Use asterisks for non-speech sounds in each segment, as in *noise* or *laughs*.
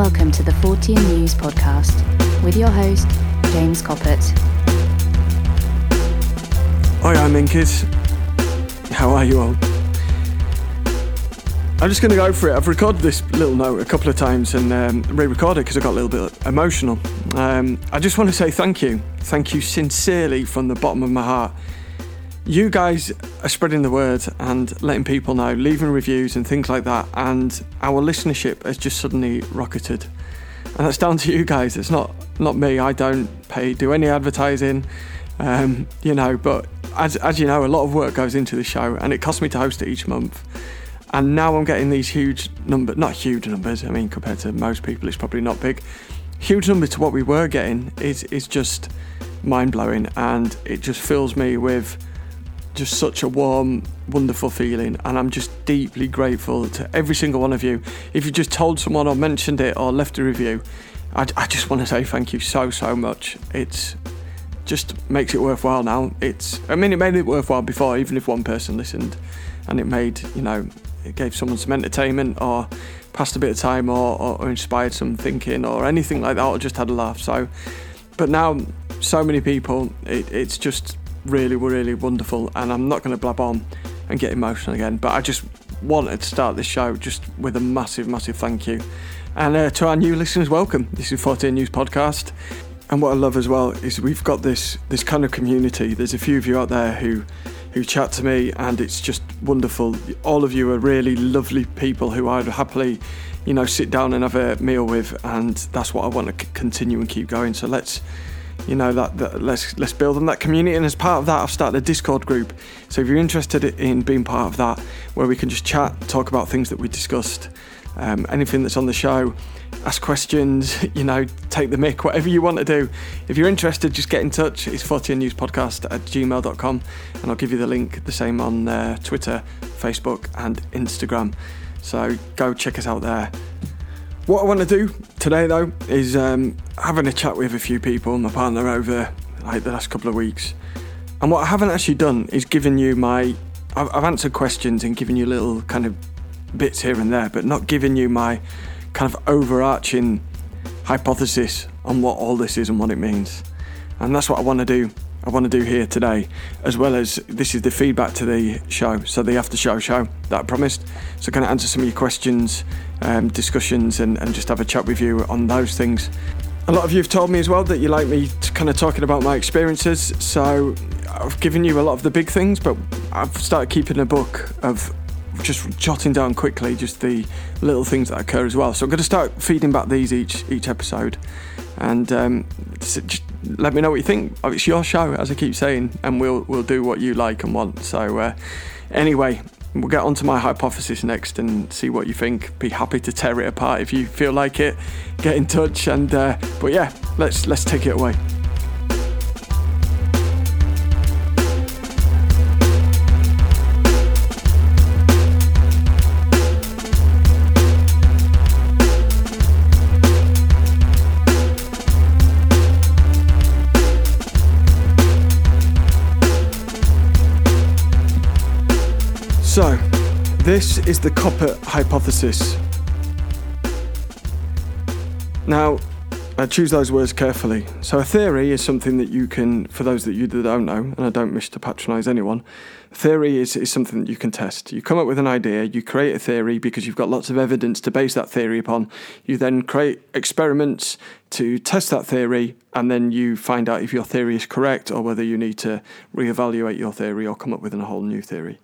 Welcome to the Fortean News Podcast with your host, James Coppett. Hi, I'm Inkis. How are you all? I'm just going to go for it. I've recorded this little note a couple of times and um, re recorded because I got a little bit emotional. Um, I just want to say thank you. Thank you sincerely from the bottom of my heart. You guys are spreading the word and letting people know, leaving reviews and things like that, and our listenership has just suddenly rocketed. And that's down to you guys. It's not not me. I don't pay do any advertising, um, you know. But as as you know, a lot of work goes into the show, and it costs me to host it each month. And now I'm getting these huge numbers, not huge numbers. I mean, compared to most people, it's probably not big. Huge number to what we were getting is is just mind blowing, and it just fills me with just such a warm, wonderful feeling, and I'm just deeply grateful to every single one of you. If you just told someone or mentioned it or left a review, I, I just want to say thank you so so much. It's just makes it worthwhile now. It's I mean it made it worthwhile before, even if one person listened, and it made you know it gave someone some entertainment or passed a bit of time or, or, or inspired some thinking or anything like that, or just had a laugh. So, but now so many people, it, it's just really, really wonderful. And I'm not going to blab on and get emotional again, but I just wanted to start this show just with a massive, massive thank you. And uh, to our new listeners, welcome. This is Fortean News Podcast. And what I love as well is we've got this this kind of community. There's a few of you out there who who chat to me, and it's just wonderful. All of you are really lovely people who I'd happily, you know, sit down and have a meal with, and that's what I want to continue and keep going. So let's, you know, that, that let's let's build on that community. And as part of that, I've started a Discord group. So if you're interested in being part of that, where we can just chat, talk about things that we discussed, um, anything that's on the show ask questions, *laughs* you know, take the mic, whatever you want to do. If you're interested, just get in touch. It's 14 newspodcast at gmail.com and I'll give you the link, the same on uh, Twitter, Facebook, and Instagram. So go check us out there. What I want to do today, though, is um, having a chat with a few people, my partner over like the last couple of weeks. And what I haven't actually done is given you my. I've, I've answered questions and given you little kind of bits here and there, but not giving you my kind of overarching hypothesis on what all this is and what it means. And that's what I want to do. I want to do here today, as well as this is the feedback to the show, so the after show show that I promised. So, kind of answer some of your questions, um, discussions, and, and just have a chat with you on those things. A lot of you have told me as well that you like me kind of talking about my experiences, so I've given you a lot of the big things, but I've started keeping a book of just jotting down quickly just the little things that occur as well. So I'm going to start feeding back these each each episode, and um, just let me know what you think. Oh, it's your show, as I keep saying, and we'll we'll do what you like and want. So uh, anyway, we'll get on to my hypothesis next and see what you think. Be happy to tear it apart if you feel like it. Get in touch, and uh, but yeah, let's let's take it away. This is the copper hypothesis. Now, I choose those words carefully. So, a theory is something that you can, for those that you don't know, and I don't wish to patronise anyone, theory is, is something that you can test. You come up with an idea, you create a theory because you've got lots of evidence to base that theory upon. You then create experiments to test that theory, and then you find out if your theory is correct or whether you need to reevaluate your theory or come up with a whole new theory.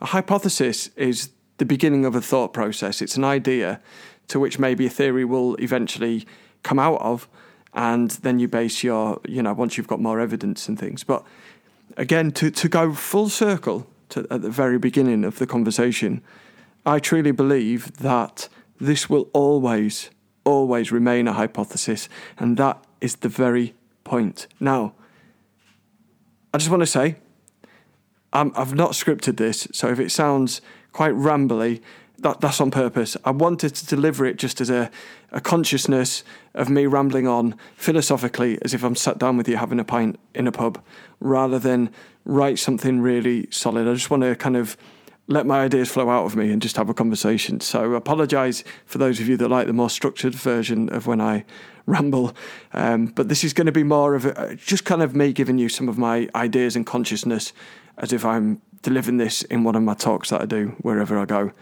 A hypothesis is the beginning of a thought process. It's an idea to which maybe a theory will eventually come out of, and then you base your, you know, once you've got more evidence and things. But again, to, to go full circle to, at the very beginning of the conversation, I truly believe that this will always, always remain a hypothesis, and that is the very point. Now, I just want to say, i have not scripted this, so if it sounds quite rambly, that, that's on purpose. I wanted to deliver it just as a, a consciousness of me rambling on philosophically as if I'm sat down with you having a pint in a pub, rather than write something really solid. I just want to kind of let my ideas flow out of me and just have a conversation. So apologise for those of you that like the more structured version of when I ramble. Um, but this is going to be more of a, just kind of me giving you some of my ideas and consciousness as if I'm delivering this in one of my talks that I do wherever I go.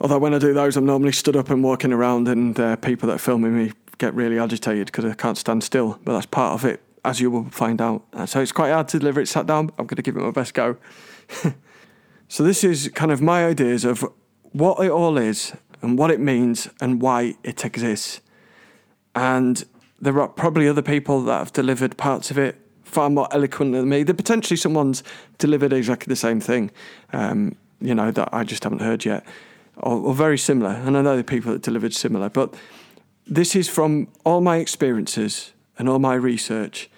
Although when I do those, I'm normally stood up and walking around, and uh, people that are filming me get really agitated because I can't stand still. But that's part of it, as you will find out. So it's quite hard to deliver it sat down. I'm going to give it my best go. *laughs* So, this is kind of my ideas of what it all is and what it means and why it exists. And there are probably other people that have delivered parts of it far more eloquently than me. There potentially someone's delivered exactly the same thing, um, you know, that I just haven't heard yet, or, or very similar. And I know the people that delivered similar, but this is from all my experiences and all my research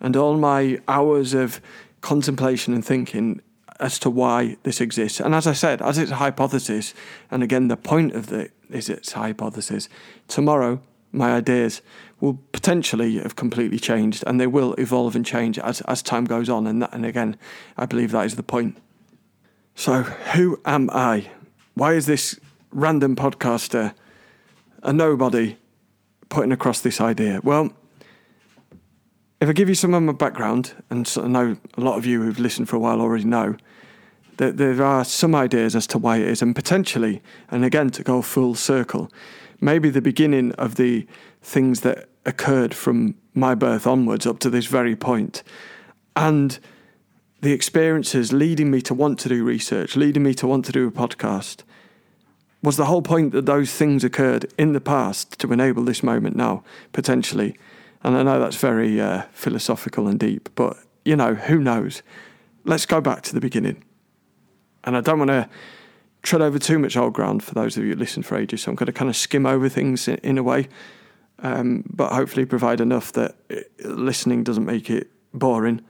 and all my hours of contemplation and thinking as to why this exists. And as I said, as it's a hypothesis, and again, the point of it is it's hypothesis, tomorrow my ideas will potentially have completely changed and they will evolve and change as, as time goes on. And, that, and again, I believe that is the point. So, who am I? Why is this random podcaster, a nobody, putting across this idea? Well, if I give you some of my background, and I know a lot of you who've listened for a while already know, that there are some ideas as to why it is, and potentially, and again to go full circle, maybe the beginning of the things that occurred from my birth onwards up to this very point, and the experiences leading me to want to do research, leading me to want to do a podcast, was the whole point that those things occurred in the past to enable this moment now, potentially. And I know that's very uh, philosophical and deep, but you know, who knows? Let's go back to the beginning. And I don't want to tread over too much old ground for those of you who listen for ages, so I'm going to kind of skim over things in, in a way, um, but hopefully provide enough that it, listening doesn't make it boring.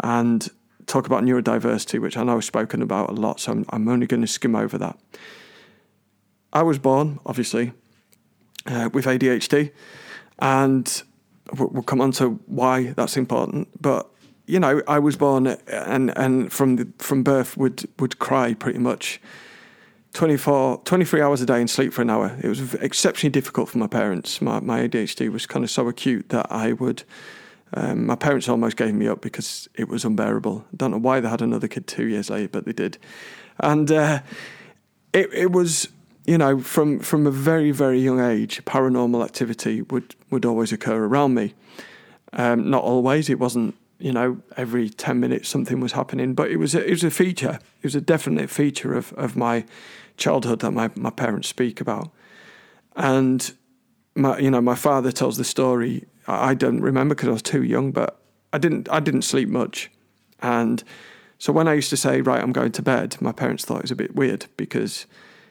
And talk about neurodiversity, which I know I've spoken about a lot, so I'm, I'm only going to skim over that. I was born, obviously, uh, with ADHD, and we'll come on to why that's important. But you know, I was born and and from the, from birth would would cry pretty much 24, 23 hours a day and sleep for an hour. It was exceptionally difficult for my parents. My my ADHD was kind of so acute that I would. Um, my parents almost gave me up because it was unbearable. I don't know why they had another kid two years later, but they did, and uh, it it was you know, from from a very very young age, paranormal activity would would always occur around me. Um, not always. It wasn't you know every ten minutes something was happening, but it was a, it was a feature. It was a definite feature of of my childhood that my my parents speak about, and my you know my father tells the story. I, don't remember because I was too young, but I didn't I didn't sleep much, and so when I used to say right I'm going to bed, my parents thought it was a bit weird because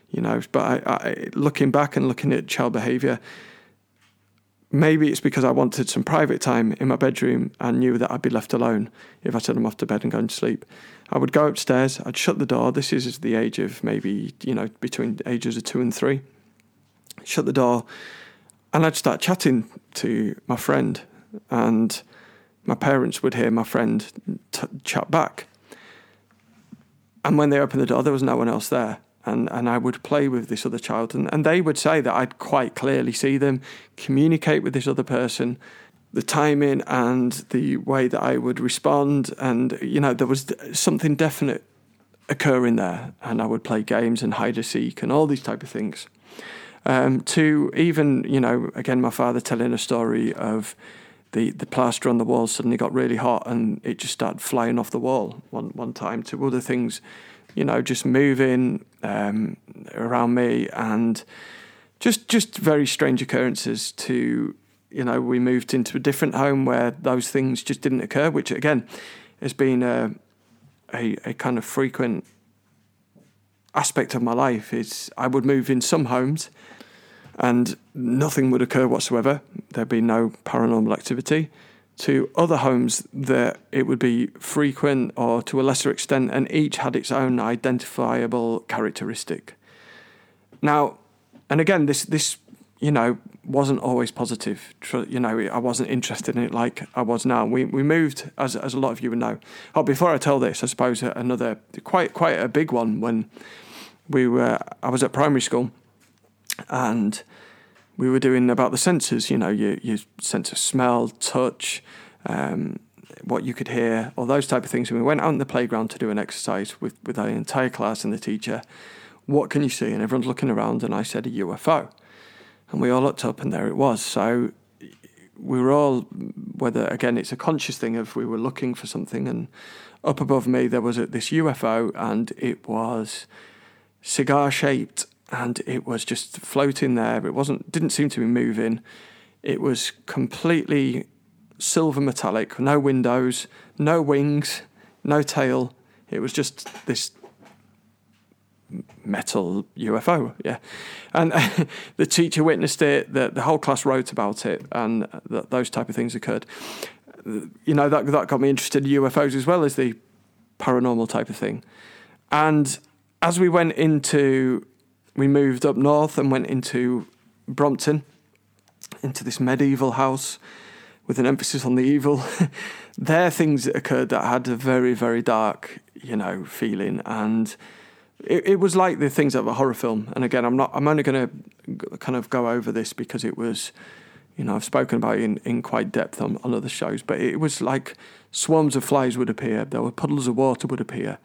you know. But I, I, looking back and looking at child behaviour, maybe it's because I wanted some private time in my bedroom and knew that I'd be left alone if I said I'm off to bed and going to sleep. I would go upstairs, I'd shut the door. This is the age of maybe, you know, between ages of two and three. Shut the door and I'd start chatting to my friend, and my parents would hear my friend t- chat back. And when they opened the door, there was no one else there and, and I would play with this other child. And, and they would say that I'd quite clearly see them communicate with this other person, the timing and the way that I would respond. And, you know, there was something definite occurring there. And I would play games and hide and seek and all these type of things. Um, to even, you know, again, my father telling a story of the, the plaster on the wall suddenly got really hot and it just started flying off the wall one, one time to other things you know, just moving um, around me and just just very strange occurrences to you know we moved into a different home where those things just didn't occur which again has been a, a, a kind of frequent aspect of my life is I would move in some homes and nothing would occur whatsoever. There'd be no paranormal activity to other homes that it would be frequent or to a lesser extent, and each had its own identifiable characteristic. Now, and again, this this you know, wasn't always positive. You know, I wasn't interested in it like I was now. We we moved, as as a lot of you would know. Oh, before I tell this, I suppose another quite quite a big one when we were. I was at primary school, and we were doing about the senses. You know, your your sense of smell, touch. Um, what you could hear, all those type of things. And we went out in the playground to do an exercise with, with our entire class and the teacher. What can you see? And everyone's looking around, and I said a UFO. And we all looked up, and there it was. So we were all, whether again it's a conscious thing of we were looking for something, and up above me there was a, this UFO, and it was cigar shaped, and it was just floating there. It wasn't, didn't seem to be moving. It was completely silver metallic, no windows, no wings, no tail. It was just this metal UFO. Yeah, and *laughs* the teacher witnessed it. The, the whole class wrote about it, and th- those type of things occurred. You know that that got me interested in UFOs as well as the paranormal type of thing. And as we went into, we moved up north and went into Brompton, into this medieval house with an emphasis on the evil. *laughs* there, things occurred that had a very, very dark, you know, feeling, and it, it was like the things of a horror film. And again, I'm not. I'm only going to kind of go over this because it was, you know, I've spoken about it in, in quite depth on, on other shows. But it was like swarms of flies would appear. There were puddles of water would appear.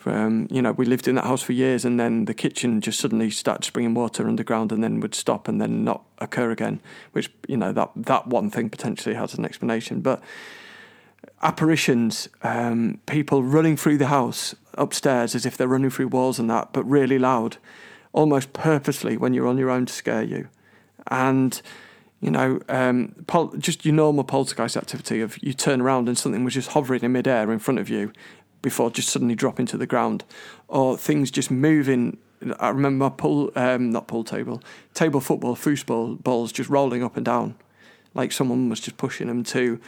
From, you know, we lived in that house for years, and then the kitchen just suddenly started springing water underground, and then would stop and then not occur again. Which you know that that one thing potentially has an explanation, but apparitions, um, people running through the house upstairs as if they're running through walls and that, but really loud, almost purposely when you're on your own to scare you. And, you know, um, pol- just your normal poltergeist activity of you turn around and something was just hovering in midair in front of you before just suddenly dropping to the ground, or things just moving. I remember my pool, um, not pool table, table football, foosball balls just rolling up and down, like someone was just pushing them to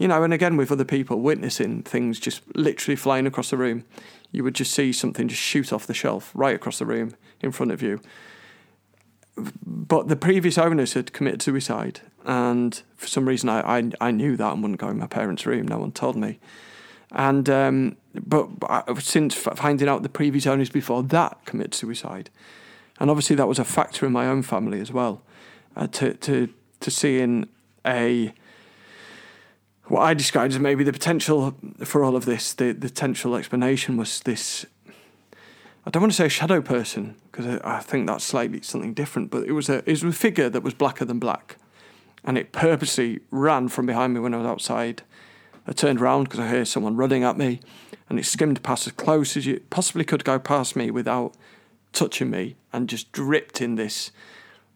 you know, and again with other people witnessing things just literally flying across the room, you would just see something just shoot off the shelf right across the room in front of you. But the previous owners had committed suicide, and for some reason I, I, I knew that and wouldn't go in my parents' room. No one told me. And um, but since finding out the previous owners before that committed suicide, and obviously that was a factor in my own family as well, uh, to to to seeing a what I described as maybe the potential for all of this, the, the potential explanation was this. I don't want to say a shadow person because I, I think that's slightly something different, but it was a it was a figure that was blacker than black, and it purposely ran from behind me when I was outside. I turned around because I heard someone running at me, and it skimmed past as close as you possibly could go past me without touching me, and just dripped in this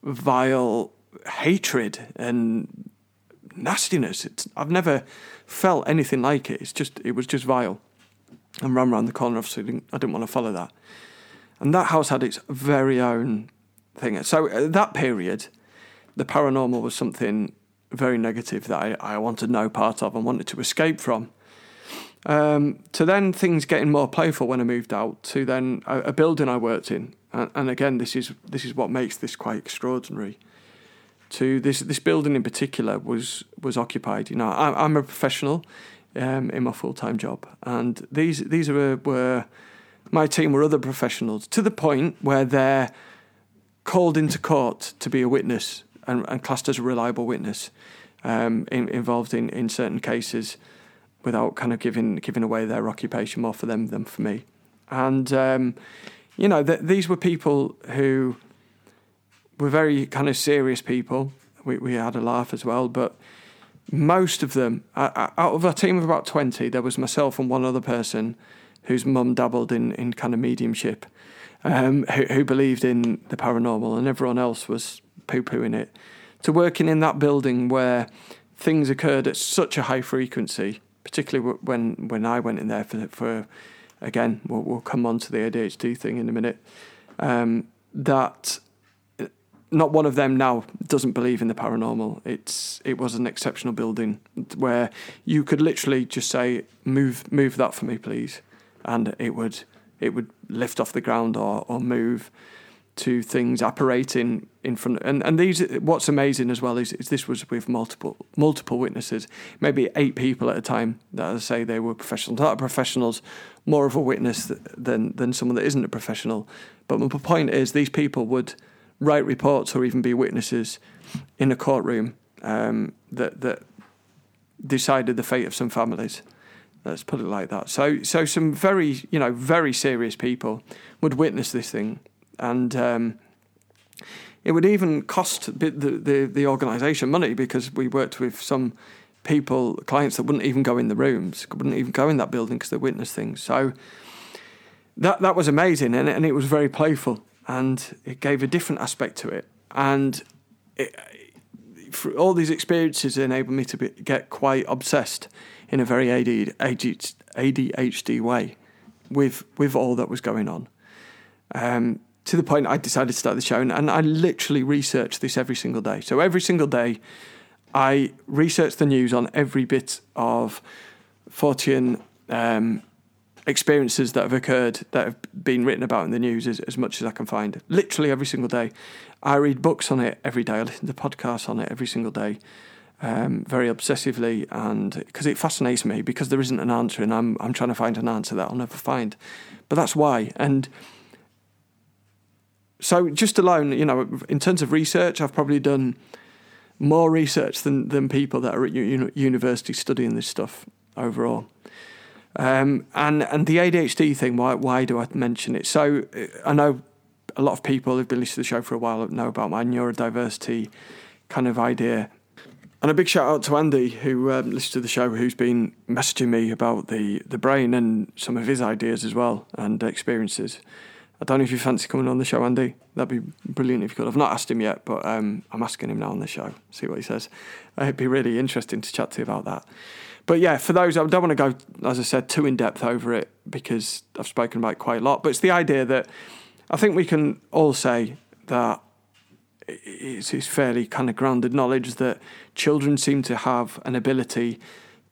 vile hatred and nastiness. It's, I've never felt anything like it. It's just it was just vile. And ran around the corner. Obviously, didn't, I didn't want to follow that. And that house had its very own thing. So at that period, the paranormal was something very negative that I, I wanted no part of and wanted to escape from. Um, to then things getting more playful when I moved out. To then a, a building I worked in, and, and again, this is this is what makes this quite extraordinary to this this building in particular was was occupied. You know, I, am a professional um, in my full time job, and these these were were my team were other professionals to the point where they're called into court to be a witness and, and classed as a reliable witness um, in, involved in, in certain cases without kind of giving giving away their occupation more for them than for me. And um, you know, th- these were people who were very kind of serious people. We, we had a laugh as well, but most of them, out of a team of about 20, there was myself and one other person whose mum dabbled in, in kind of mediumship, um, who, who believed in the paranormal, and everyone else was poo pooing it. To working in that building where things occurred at such a high frequency, particularly when, when I went in there for, for again, we'll, we'll come on to the ADHD thing in a minute, um, that not one of them now doesn't believe in the paranormal. It's it was an exceptional building where you could literally just say move move that for me please, and it would it would lift off the ground or or move. To things apparating in front. And and these, what's amazing as well is, is this was with multiple multiple witnesses, maybe eight people at a time. That I say they were professionals, not professionals, more of a witness than than someone that isn't a professional. But my point is, these people would write reports or even be witnesses in a courtroom um, that that decided the fate of some families. Let's put it like that. So, so some very, you know, very serious people would witness this thing, and um, it would even cost the the, the organisation money because we worked with some people, clients that wouldn't even go in the rooms, wouldn't even go in that building because they witnessed things. So that that was amazing, and and it was very playful, and it gave a different aspect to it, and it, all these experiences enabled me to be, get quite obsessed in a very ADHD way with with all that was going on. Um, to the point I decided to start the show, and, and I literally researched this every single day. So every single day, I researched the news on every bit of Fortean um, experiences that have occurred that have been written about in the news as, as much as I can find. Literally every single day. I read books on it every day. I listen to podcasts on it every single day, um, very obsessively, and because it fascinates me because there isn't an answer, and I'm I'm trying to find an answer that I'll never find. But that's why. And so, just alone, you know, in terms of research, I've probably done more research than than people that are at university studying this stuff overall. Um, and and the ADHD thing, why why do I mention it? So I know a lot of people who've been listening to the show for a while know about my neurodiversity kind of idea. And a big shout out to Andy, who um, listens to the show, who's been messaging me about the, the brain and some of his ideas as well and experiences. I don't know if you fancy coming on the show, Andy. That'd be brilliant if you could. I've not asked him yet, but um, I'm asking him now on the show. See what he says. It'd be really interesting to chat to you about that. But yeah, for those, I don't want to go, as I said, too in depth over it because I've spoken about it quite a lot. But it's the idea that I think we can all say that it's, it's fairly kind of grounded knowledge that children seem to have an ability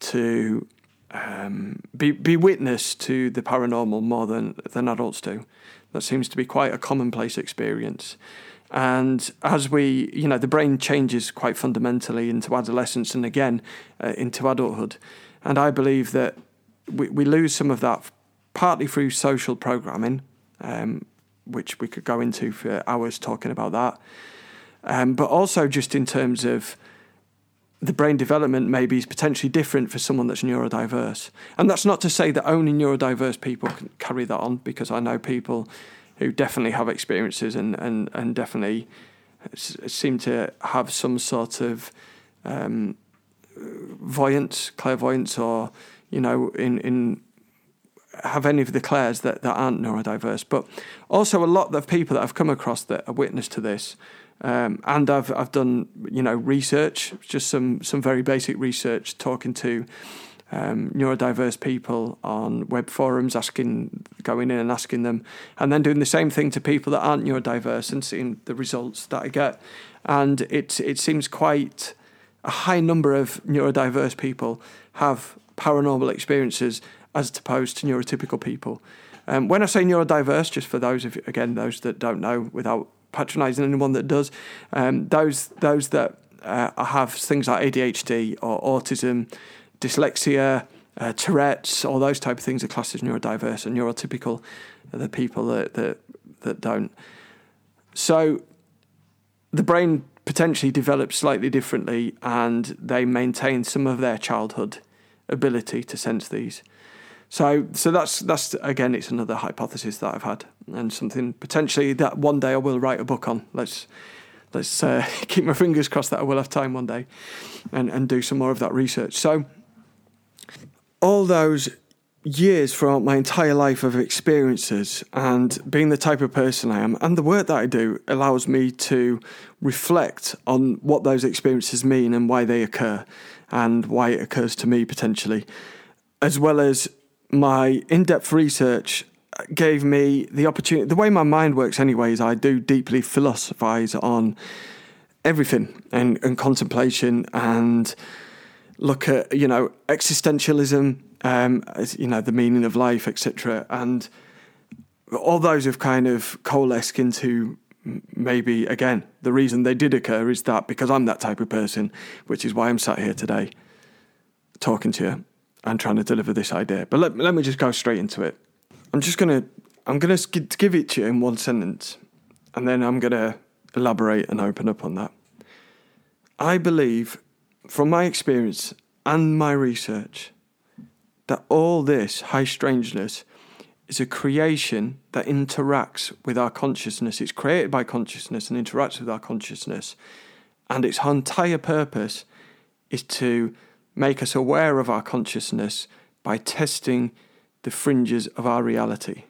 to um, be be witness to the paranormal more than than adults do. That seems to be quite a commonplace experience. And as we, you know, the brain changes quite fundamentally into adolescence and again uh, into adulthood. And I believe that we, we lose some of that partly through social programming, um, which we could go into for hours talking about that. Um, but also just in terms of the brain development maybe is potentially different for someone that's neurodiverse. And that's not to say that only neurodiverse people can carry that on, because I know people who definitely have experiences and, and, and definitely seem to have some sort of um, voyance, clairvoyance, or, you know, in, in have any of the clairs that, that aren't neurodiverse. But also a lot of people that I've come across that are witness to this. Um, and I've I've done you know research, just some some very basic research, talking to um, neurodiverse people on web forums, asking, going in and asking them, and then doing the same thing to people that aren't neurodiverse and seeing the results that I get. And it it seems quite a high number of neurodiverse people have paranormal experiences as opposed to neurotypical people. Um, when I say neurodiverse, just for those of again those that don't know, without patronising anyone that does, um, those those that uh, have things like ADHD or autism dyslexia, uh, Tourette's, all those type of things are classed as neurodiverse and neurotypical are the people that, that, that don't. So the brain potentially develops slightly differently and they maintain some of their childhood ability to sense these. So, so that's that's again, it's another hypothesis that I've had, and something potentially that one day I will write a book on. Let's let's uh, *laughs* keep my fingers crossed that I will have time one day, and and do some more of that research. So, all those years throughout my entire life of experiences and being the type of person I am and the work that I do allows me to reflect on what those experiences mean and why they occur and why it occurs to me potentially as well as my in-depth research gave me the opportunity the way my mind works anyways I do deeply philosophize on everything and, and contemplation and look at you know existentialism, um, as, you know the meaning of life, etc. And all those have kind of coalesced into maybe again the reason they did occur is that because I'm that type of person, which is why I'm sat here today talking to you and trying to deliver this idea. But let, let me just go straight into it. I'm just gonna I'm gonna give it to you in one sentence, and then I'm gonna elaborate and open up on that. I believe, from my experience and my research, that all this high strangeness is a creation that interacts with our consciousness. It's created by consciousness and interacts with our consciousness. And its entire purpose is to make us aware of our consciousness by testing the fringes of our reality.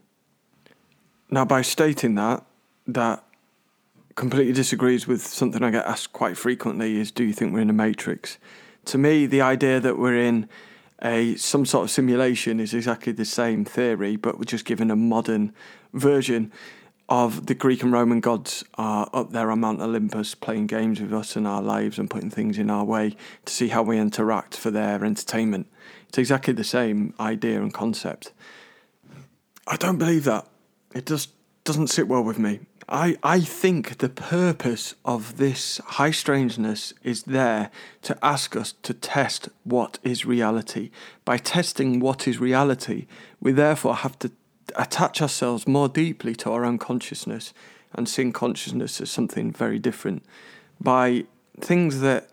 Now, by stating that, that completely disagrees with something I get asked quite frequently is do you think we're in a matrix? To me, the idea that we're in a some sort of simulation is exactly the same theory, but we're just given a modern version of the Greek and Roman gods are up there on Mount Olympus playing games with us and our lives and putting things in our way to see how we interact for their entertainment. It's exactly the same idea and concept. I don't believe that. It just doesn't sit well with me. I, I think the purpose of this high strangeness is there to ask us to test what is reality. By testing what is reality, we therefore have to attach ourselves more deeply to our own consciousness and seeing consciousness as something very different. By things that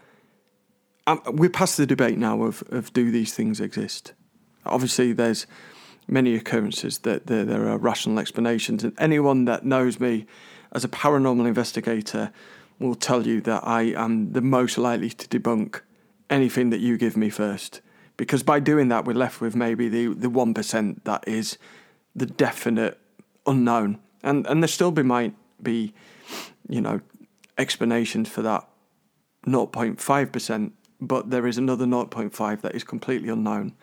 um, we're past the debate now of, of do these things exist. Obviously, there's many occurrences that there, there are rational explanations. And anyone that knows me as a paranormal investigator will tell you that I am the most likely to debunk anything that you give me first. Because by doing that, we're left with maybe the, the 1% that is the definite unknown. And, and there still be, might be, you know, explanations for that 0.5%, but there is another 0.5 that is completely unknown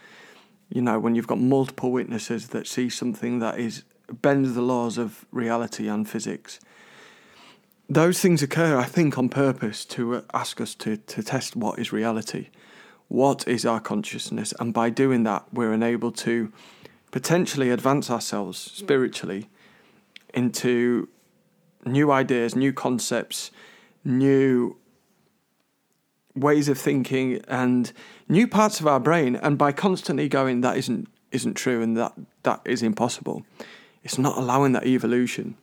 you know, when you've got multiple witnesses that see something that is bends the laws of reality and physics. Those things occur, I think, on purpose to ask us to, to test what is reality, what is our consciousness, and by doing that, we're enabled to potentially advance ourselves spiritually into new ideas, new concepts, new ways of thinking, and new parts of our brain, and by constantly going that isn't isn't true and that that is impossible, it's not allowing that evolution.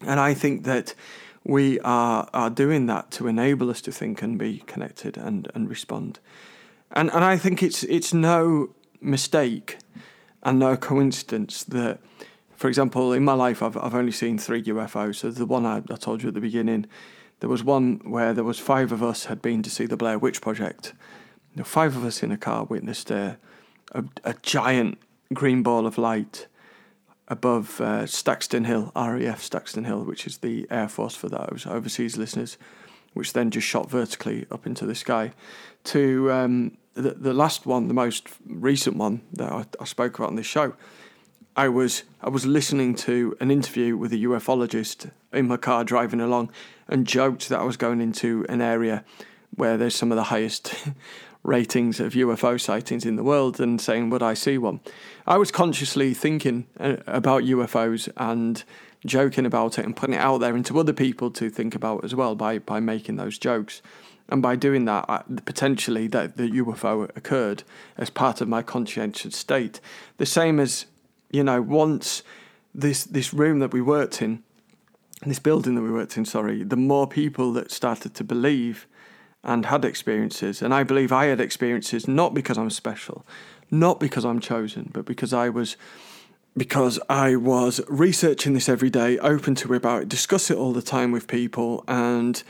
And I think that we are are doing that to enable us to think and be connected and, and respond. And and I think it's it's no mistake and no coincidence that for example, in my life, I've, I've only seen three UFOs. So the one I, I told you at the beginning, there was one where there was five of us had been to see the Blair Witch Project, know, five of us in a car witnessed a, a, a giant green ball of light above uh, Staxton Hill, RAF Staxton Hill, which is the Air Force for those overseas listeners, which then just shot vertically up into the sky. To um, the, the last one, the most recent one that I, I spoke about on this show, I was I was listening to an interview with a ufologist in my car driving along, and joked that I was going into an area where there's some of the highest *laughs* ratings of UFO sightings in the world and saying, Would I see one? I was consciously thinking uh, about UFOs and joking about it and putting it out there into other people to think about as well by, by making those jokes. And by doing that, I, potentially that the UFO occurred as part of my conscientious state. The same as, you know, once this this room that we worked in, this building that we worked in, sorry, the more people that started to believe and had experiences. And I believe I had experiences not because I'm special, not because I'm chosen, but because I was because I was researching this every day, open to it about it, discuss it all the time with people, and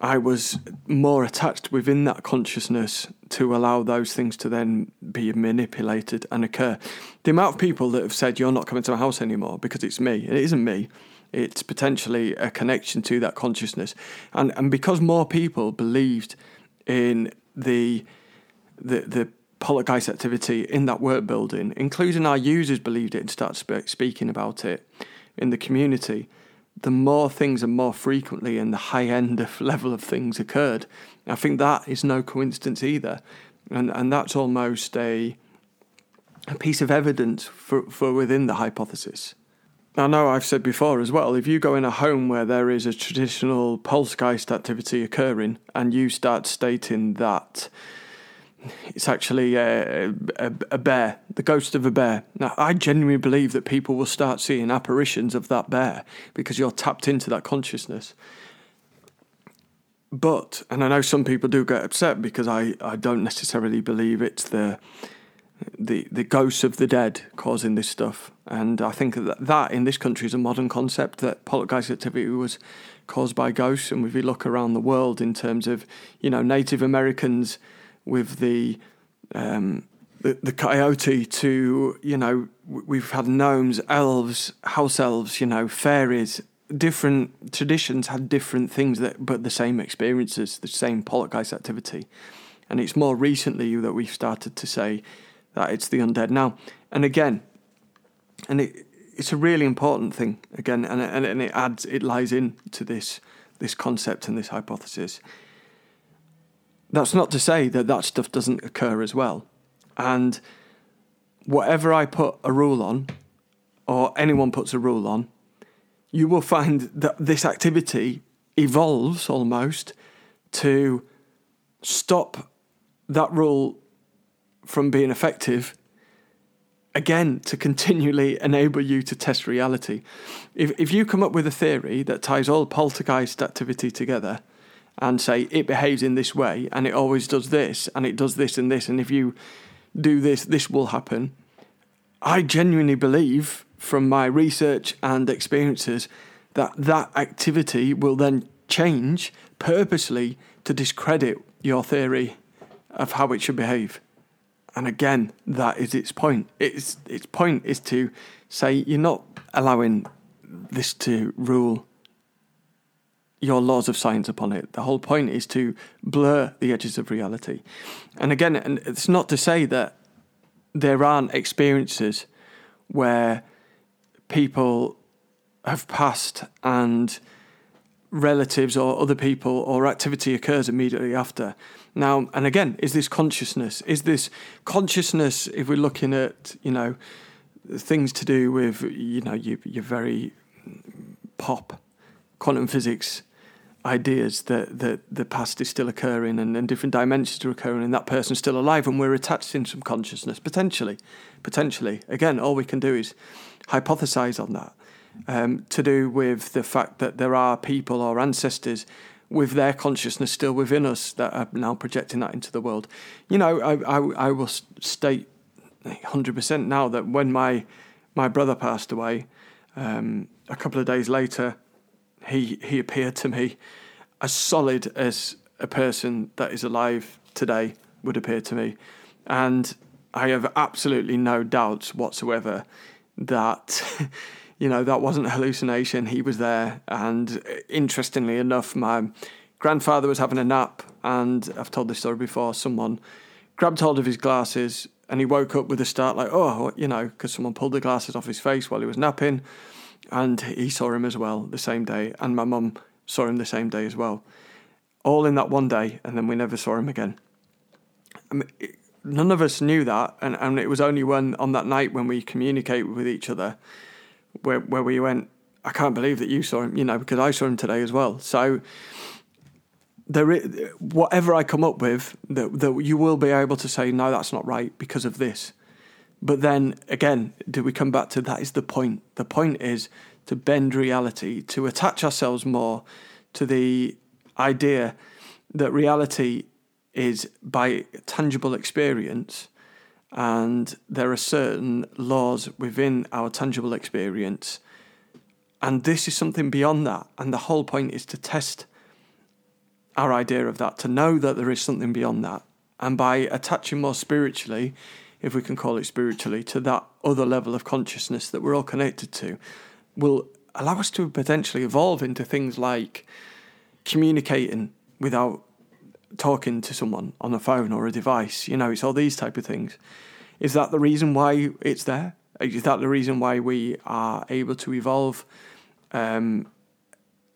I was more attached within that consciousness to allow those things to then be manipulated and occur. The amount of people that have said, You're not coming to my house anymore because it's me, it isn't me it's potentially a connection to that consciousness. And and because more people believed in the the the poltergeist activity in that work building, including our users believed it and started speaking about it in the community, the more things and more frequently and the high end of *laughs* level of things occurred. I think that is no coincidence either. And and that's almost a a piece of evidence for, for within the hypothesis. I know I've said before as well, if you go in a home where there is a traditional poltergeist activity occurring and you start stating that it's actually a, a, a, bear, the ghost of a bear. Now, I genuinely believe that people will start seeing apparitions of that bear because you're tapped into that consciousness. But, and I know some people do get upset because I, I don't necessarily believe it's the the the ghosts of the dead causing this stuff. And I think that that in this country is a modern concept that poltergeist activity was caused by ghosts. And if you look around the world in terms of you know Native Americans with the um, the, the coyote to you know we've had gnomes, elves, house elves, you know fairies. Different traditions had different things that, but the same experiences, the same poltergeist activity, and it's more recently that we've started to say that it's the undead. Now, and again, and it, it's a really important thing again, and, and, and it adds, it lies into this this concept and this hypothesis. That's not to say that that stuff doesn't occur as well, and whatever I put a rule on, or anyone puts a rule on, you will find that this activity evolves almost to stop that rule from being effective again to continually enable you to test reality. If if you come up with a theory that ties all poltergeist activity together and say it behaves in this way and it always does this and it does this and this and if you do this this will happen. I genuinely believe from my research and experiences that that activity will then change purposely to discredit your theory of how it should behave. And again, that is its point. Its its point is to say you're not allowing this to rule your laws of science upon it. The whole point is to blur the edges of reality. And again, it's not to say that there aren't experiences where people have passed and relatives or other people or activity occurs immediately after. Now, and again, is this consciousness? Is this consciousness, if we're looking at, you know, things to do with, you know, your, your very pop quantum physics ideas that, that the past is still occurring and, and different dimensions are occurring and that person's still alive and we're attached in some consciousness, potentially. Potentially. Again, all we can do is hypothesize on that. Um, to do with the fact that there are people or ancestors with their consciousness still within us that are now projecting that into the world. You know, I, I, I will state 100% now that when my, my brother passed away, um, a couple of days later, he, he appeared to me as solid as a person that is alive today would appear to me. And I have absolutely no doubts whatsoever that *laughs* you know, that wasn't a hallucination. He was there. And interestingly enough, my grandfather was having a nap. And I've told this story before. Someone grabbed hold of his glasses and he woke up with a start, like, oh, you know, because someone pulled the glasses off his face while he was napping. And he saw him as well the same day. And my mum saw him the same day as well. All in that one day. And then we never saw him again. I mean, none of us knew that. And, and it was only when on that night when we communicated with each other where where we went, I can't believe that you saw him, you know, because I saw him today as well. So there, is, whatever I come up with, that that you will be able to say no, that's not right because of this. But then again, do we come back to that? Is the point? The point is to bend reality, to attach ourselves more to the idea that reality is by tangible experience and there are certain laws within our tangible experience. And this is something beyond that. And the whole point is to test our idea of that, to know that there is something beyond that. And by attaching more spiritually, if we can call it spiritually, to that other level of consciousness that we're all connected to, will allow us to potentially evolve into things like communicating without talking to someone on a phone or a device. You know, it's all these type of things. Is that the reason why it's there? Is that the reason why we are able to evolve? Um,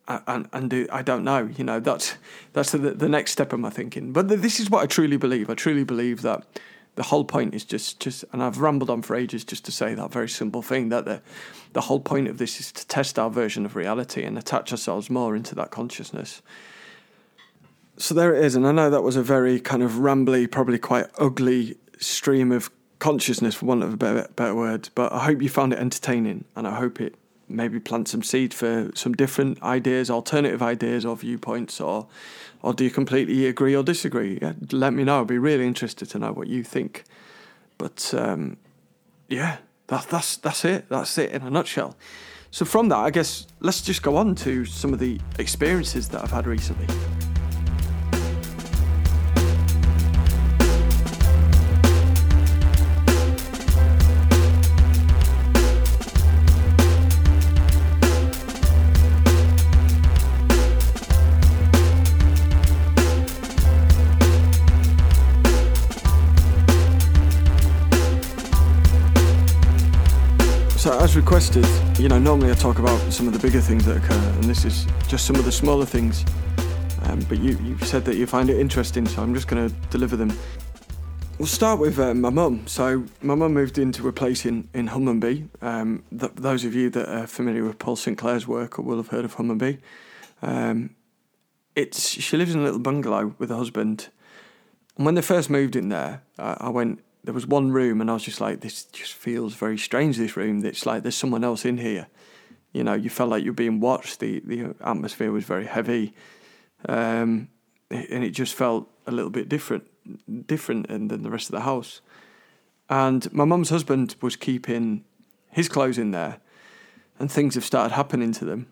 and and do, I don't know. You know, that's that's the, the next step of my thinking. But this is what I truly believe. I truly believe that the whole point is just just and I've rambled on for ages just to say that very simple thing that the the whole point of this is to test our version of reality and attach ourselves more into that consciousness. So there it is, and I know that was a very kind of rambly, probably quite ugly stream of consciousness, for want of a better, better word. But I hope you found it entertaining, and I hope it maybe plant some seed for some different ideas, alternative ideas or viewpoints, or or do you completely agree or disagree? Let me know. I'd be really interested to know what you think. But um, yeah, that, that's that's it. That's it in a nutshell. So from that, I guess let's just go on to some of the experiences that I've had recently. Requested, you know, normally I talk about some of the bigger things that occur, and this is just some of the smaller things. Um, but you, you said that you find it interesting, so I'm just going to deliver them. We'll start with uh, my mum. So, my mum moved into a place in, in Hunmanby. Um, th- those of you that are familiar with Paul Sinclair's work or will have heard of Hunmanby. Um, it's she lives in a little bungalow with her husband. And when they first moved in there, uh, I went there was one room and I was just like, this just feels very strange. This room, it's like there's someone else in here. You know, you felt like you're being watched. The the atmosphere was very heavy, um, and it just felt a little bit different, different than the rest of the house. And my mum's husband was keeping his clothes in there, and things have started happening to them.